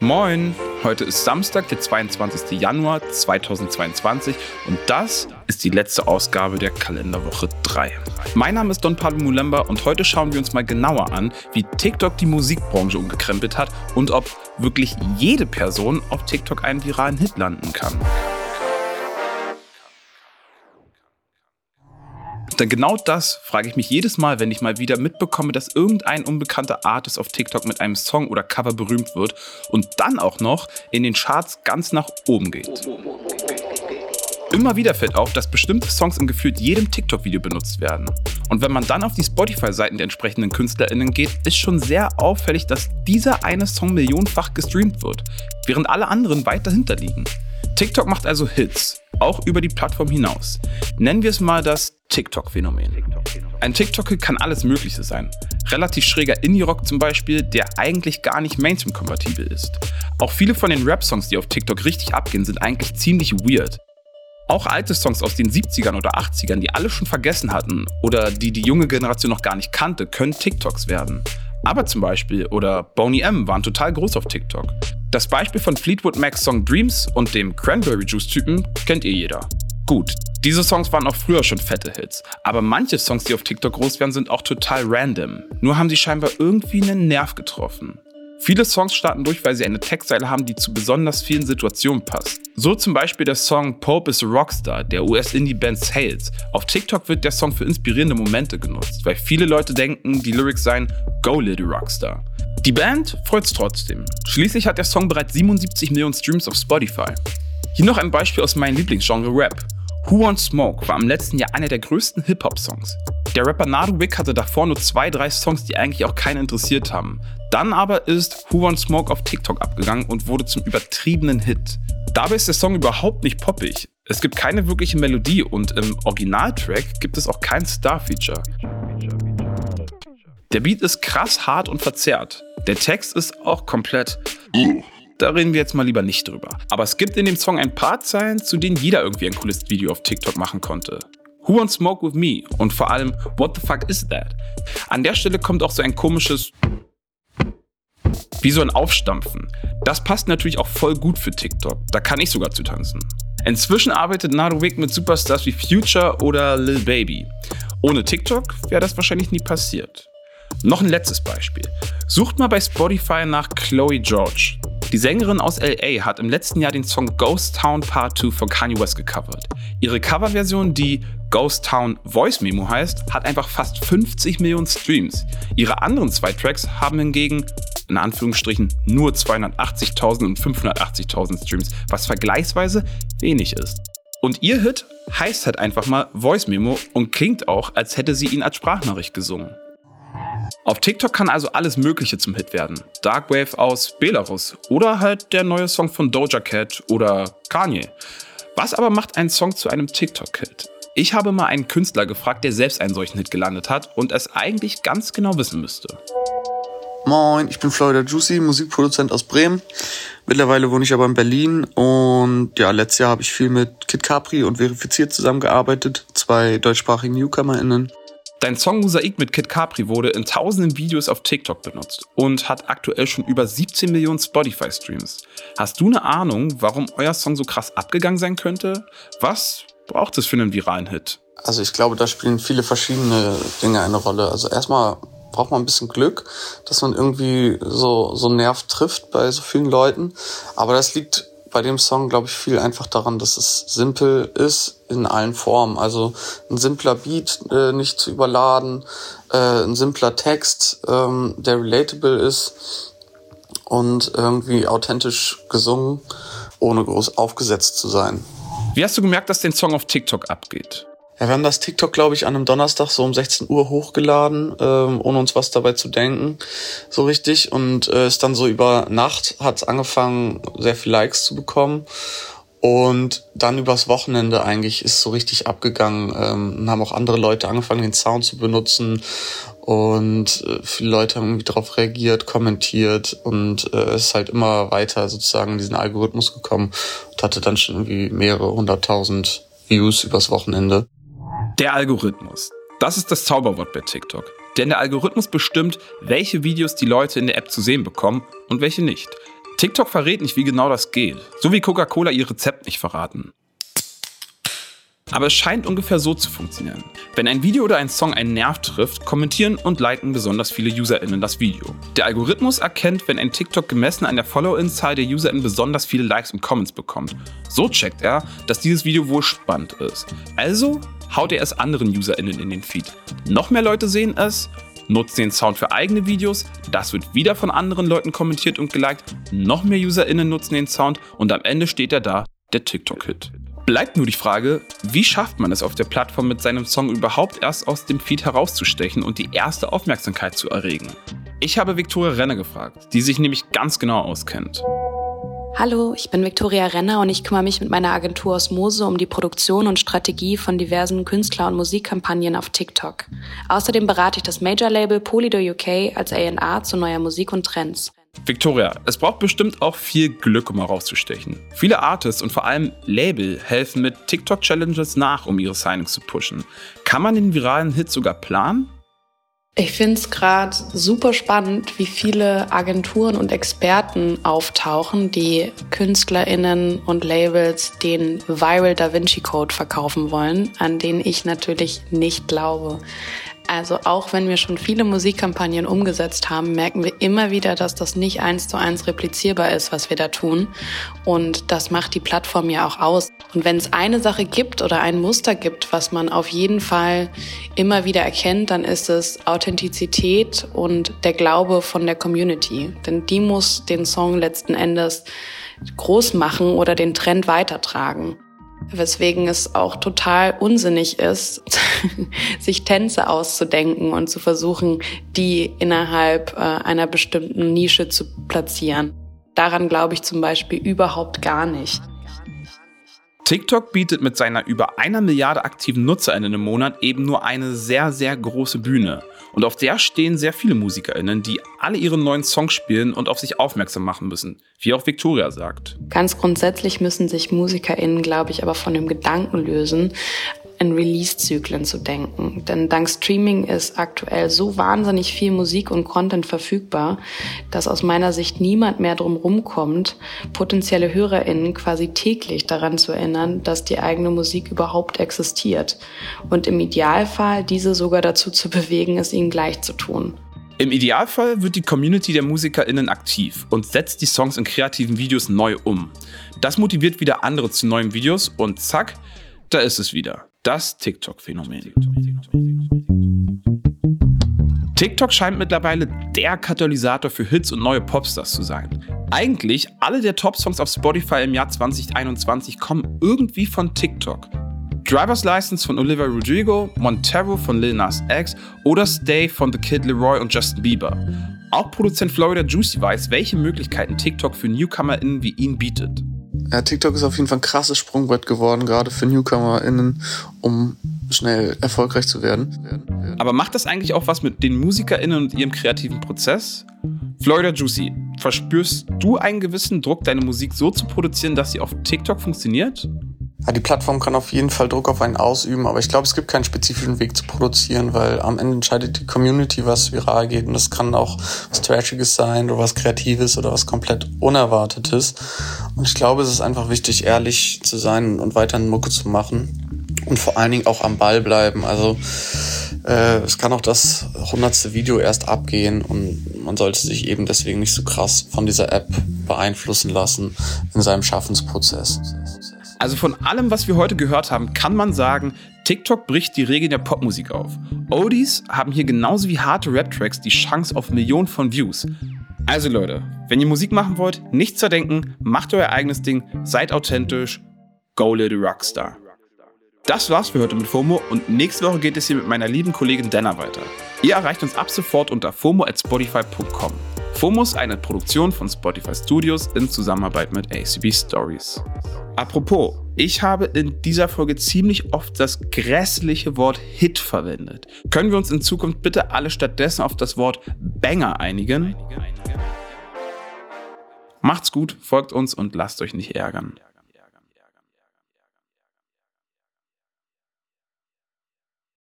Moin, heute ist Samstag, der 22. Januar 2022 und das ist die letzte Ausgabe der Kalenderwoche 3. Mein Name ist Don Pablo Mulemba und heute schauen wir uns mal genauer an, wie TikTok die Musikbranche umgekrempelt hat und ob wirklich jede Person auf TikTok einen viralen Hit landen kann. Denn genau das frage ich mich jedes Mal, wenn ich mal wieder mitbekomme, dass irgendein unbekannter Artist auf TikTok mit einem Song oder Cover berühmt wird und dann auch noch in den Charts ganz nach oben geht. Immer wieder fällt auf, dass bestimmte Songs in gefühlt jedem TikTok-Video benutzt werden. Und wenn man dann auf die Spotify-Seiten der entsprechenden KünstlerInnen geht, ist schon sehr auffällig, dass dieser eine Song millionenfach gestreamt wird, während alle anderen weit dahinter liegen. TikTok macht also Hits, auch über die Plattform hinaus. Nennen wir es mal das TikTok-Phänomen. Ein TikTok kann alles Mögliche sein. Relativ schräger Indie-Rock zum Beispiel, der eigentlich gar nicht Mainstream-kompatibel ist. Auch viele von den Rap-Songs, die auf TikTok richtig abgehen, sind eigentlich ziemlich weird. Auch alte Songs aus den 70ern oder 80ern, die alle schon vergessen hatten oder die die junge Generation noch gar nicht kannte, können TikToks werden. Aber zum Beispiel oder Boney M waren total groß auf TikTok. Das Beispiel von Fleetwood Macs Song Dreams und dem Cranberry Juice Typen kennt ihr jeder. Gut, diese Songs waren auch früher schon fette Hits, aber manche Songs, die auf TikTok groß werden, sind auch total random. Nur haben sie scheinbar irgendwie einen Nerv getroffen. Viele Songs starten durch, weil sie eine Textzeile haben, die zu besonders vielen Situationen passt. So zum Beispiel der Song Pope is a Rockstar der US-Indie-Band Sales. Auf TikTok wird der Song für inspirierende Momente genutzt, weil viele Leute denken, die Lyrics seien Go Little Rockstar. Die Band freut's trotzdem. Schließlich hat der Song bereits 77 Millionen Streams auf Spotify. Hier noch ein Beispiel aus meinem Lieblingsgenre Rap. Who Wants Smoke war im letzten Jahr einer der größten Hip-Hop-Songs. Der Rapper Nadu Wick hatte davor nur zwei, drei Songs, die eigentlich auch keinen interessiert haben. Dann aber ist Who Wants Smoke auf TikTok abgegangen und wurde zum übertriebenen Hit. Dabei ist der Song überhaupt nicht poppig. Es gibt keine wirkliche Melodie und im Originaltrack gibt es auch kein Star-Feature. Der Beat ist krass hart und verzerrt. Der Text ist auch komplett. Da reden wir jetzt mal lieber nicht drüber. Aber es gibt in dem Song ein paar Zeilen, zu denen jeder irgendwie ein cooles Video auf TikTok machen konnte. Who Wants Smoke with Me? Und vor allem, What the fuck is that? An der Stelle kommt auch so ein komisches wie so ein Aufstampfen. Das passt natürlich auch voll gut für TikTok. Da kann ich sogar zu tanzen. Inzwischen arbeitet Narowik mit Superstars wie Future oder Lil Baby. Ohne TikTok wäre das wahrscheinlich nie passiert. Noch ein letztes Beispiel. Sucht mal bei Spotify nach Chloe George. Die Sängerin aus LA hat im letzten Jahr den Song Ghost Town Part 2 von Kanye West gecovert. Ihre Coverversion, die Ghost Town Voice Memo heißt, hat einfach fast 50 Millionen Streams. Ihre anderen zwei Tracks haben hingegen in Anführungsstrichen nur 280.000 und 580.000 Streams, was vergleichsweise wenig ist. Und ihr Hit heißt halt einfach mal Voice Memo und klingt auch, als hätte sie ihn als Sprachnachricht gesungen. Auf TikTok kann also alles Mögliche zum Hit werden. Darkwave aus Belarus oder halt der neue Song von Doja Cat oder Kanye. Was aber macht einen Song zu einem TikTok-Hit? Ich habe mal einen Künstler gefragt, der selbst einen solchen Hit gelandet hat und es eigentlich ganz genau wissen müsste. Moin, ich bin Florida Juicy, Musikproduzent aus Bremen. Mittlerweile wohne ich aber in Berlin und ja, letztes Jahr habe ich viel mit Kid Capri und Verifiziert zusammengearbeitet, zwei deutschsprachigen NewcomerInnen. Dein Song Mosaik mit Kid Capri wurde in tausenden Videos auf TikTok benutzt und hat aktuell schon über 17 Millionen Spotify-Streams. Hast du eine Ahnung, warum euer Song so krass abgegangen sein könnte? Was braucht es für einen viralen Hit? Also ich glaube, da spielen viele verschiedene Dinge eine Rolle. Also erstmal braucht man ein bisschen Glück, dass man irgendwie so, so einen Nerv trifft bei so vielen Leuten. Aber das liegt bei dem Song, glaube ich, viel einfach daran, dass es simpel ist in allen Formen. Also ein simpler Beat, äh, nicht zu überladen, äh, ein simpler Text, ähm, der relatable ist und irgendwie authentisch gesungen, ohne groß aufgesetzt zu sein. Wie hast du gemerkt, dass dein Song auf TikTok abgeht? Ja, wir haben das TikTok, glaube ich, an einem Donnerstag so um 16 Uhr hochgeladen, ähm, ohne uns was dabei zu denken, so richtig. Und äh, ist dann so über Nacht hat's angefangen, sehr viel Likes zu bekommen. Und dann übers Wochenende eigentlich ist so richtig abgegangen. Ähm, haben auch andere Leute angefangen, den Sound zu benutzen. Und äh, viele Leute haben irgendwie darauf reagiert, kommentiert und äh, ist halt immer weiter sozusagen in diesen Algorithmus gekommen und hatte dann schon irgendwie mehrere hunderttausend Views übers Wochenende. Der Algorithmus. Das ist das Zauberwort bei TikTok. Denn der Algorithmus bestimmt, welche Videos die Leute in der App zu sehen bekommen und welche nicht. TikTok verrät nicht, wie genau das geht, so wie Coca-Cola ihr Rezept nicht verraten. Aber es scheint ungefähr so zu funktionieren. Wenn ein Video oder ein Song einen Nerv trifft, kommentieren und liken besonders viele UserInnen das Video. Der Algorithmus erkennt, wenn ein TikTok gemessen an der Follow-In-Zahl der UserInnen besonders viele Likes und Comments bekommt. So checkt er, dass dieses Video wohl spannend ist. Also haut er es anderen UserInnen in den Feed. Noch mehr Leute sehen es, nutzen den Sound für eigene Videos, das wird wieder von anderen Leuten kommentiert und geliked, noch mehr UserInnen nutzen den Sound und am Ende steht er da, der TikTok-Hit. Bleibt nur die Frage, wie schafft man es auf der Plattform mit seinem Song überhaupt erst aus dem Feed herauszustechen und die erste Aufmerksamkeit zu erregen? Ich habe Viktoria Renner gefragt, die sich nämlich ganz genau auskennt. Hallo, ich bin Viktoria Renner und ich kümmere mich mit meiner Agentur Osmose um die Produktion und Strategie von diversen Künstler- und Musikkampagnen auf TikTok. Außerdem berate ich das Major-Label Polido UK als A&R zu neuer Musik und Trends. Victoria, es braucht bestimmt auch viel Glück, um herauszustechen. Viele Artists und vor allem Label helfen mit TikTok-Challenges nach, um ihre Signings zu pushen. Kann man den viralen Hit sogar planen? Ich finde es gerade super spannend, wie viele Agenturen und Experten auftauchen, die KünstlerInnen und Labels den Viral Da Vinci Code verkaufen wollen, an den ich natürlich nicht glaube. Also auch wenn wir schon viele Musikkampagnen umgesetzt haben, merken wir immer wieder, dass das nicht eins zu eins replizierbar ist, was wir da tun. Und das macht die Plattform ja auch aus. Und wenn es eine Sache gibt oder ein Muster gibt, was man auf jeden Fall immer wieder erkennt, dann ist es Authentizität und der Glaube von der Community. Denn die muss den Song letzten Endes groß machen oder den Trend weitertragen. Weswegen es auch total unsinnig ist, sich Tänze auszudenken und zu versuchen, die innerhalb äh, einer bestimmten Nische zu platzieren. Daran glaube ich zum Beispiel überhaupt gar nicht. TikTok bietet mit seiner über einer Milliarde aktiven NutzerInnen im Monat eben nur eine sehr, sehr große Bühne. Und auf der stehen sehr viele MusikerInnen, die alle ihre neuen Songs spielen und auf sich aufmerksam machen müssen, wie auch Victoria sagt. Ganz grundsätzlich müssen sich MusikerInnen, glaube ich, aber von dem Gedanken lösen, in Release-Zyklen zu denken. Denn dank Streaming ist aktuell so wahnsinnig viel Musik und Content verfügbar, dass aus meiner Sicht niemand mehr drum rumkommt, potenzielle HörerInnen quasi täglich daran zu erinnern, dass die eigene Musik überhaupt existiert. Und im Idealfall diese sogar dazu zu bewegen, es ihnen gleich zu tun. Im Idealfall wird die Community der MusikerInnen aktiv und setzt die Songs in kreativen Videos neu um. Das motiviert wieder andere zu neuen Videos und zack, da ist es wieder. Das TikTok-Phänomen. TikTok scheint mittlerweile der Katalysator für Hits und neue Popstars zu sein. Eigentlich alle der Top-Songs auf Spotify im Jahr 2021 kommen irgendwie von TikTok. Driver's License von Olivia Rodrigo, Montero von Lil Nas X oder Stay von The Kid Leroy und Justin Bieber. Auch Produzent Florida Juicy weiß, welche Möglichkeiten TikTok für NewcomerInnen wie ihn bietet. Ja, TikTok ist auf jeden Fall ein krasses Sprungbrett geworden, gerade für NewcomerInnen, um schnell erfolgreich zu werden. Aber macht das eigentlich auch was mit den MusikerInnen und ihrem kreativen Prozess? Florida Juicy, verspürst du einen gewissen Druck, deine Musik so zu produzieren, dass sie auf TikTok funktioniert? Die Plattform kann auf jeden Fall Druck auf einen ausüben, aber ich glaube, es gibt keinen spezifischen Weg zu produzieren, weil am Ende entscheidet die Community, was viral geht. Und das kann auch was Trashiges sein oder was Kreatives oder was komplett Unerwartetes. Und ich glaube, es ist einfach wichtig, ehrlich zu sein und weiterhin Mucke zu machen. Und vor allen Dingen auch am Ball bleiben. Also äh, es kann auch das hundertste Video erst abgehen und man sollte sich eben deswegen nicht so krass von dieser App beeinflussen lassen in seinem Schaffensprozess. Also von allem, was wir heute gehört haben, kann man sagen, TikTok bricht die Regeln der Popmusik auf. Oldies haben hier genauso wie harte Rap-Tracks die Chance auf Millionen von Views. Also Leute, wenn ihr Musik machen wollt, nichts zerdenken, macht euer eigenes Ding, seid authentisch, go little Rockstar. Das war's für heute mit FOMO und nächste Woche geht es hier mit meiner lieben Kollegin Dana weiter. Ihr erreicht uns ab sofort unter FOMO at Spotify.com. FOMO ist eine Produktion von Spotify Studios in Zusammenarbeit mit ACB Stories. Apropos, ich habe in dieser Folge ziemlich oft das grässliche Wort Hit verwendet. Können wir uns in Zukunft bitte alle stattdessen auf das Wort Banger einigen? Macht's gut, folgt uns und lasst euch nicht ärgern.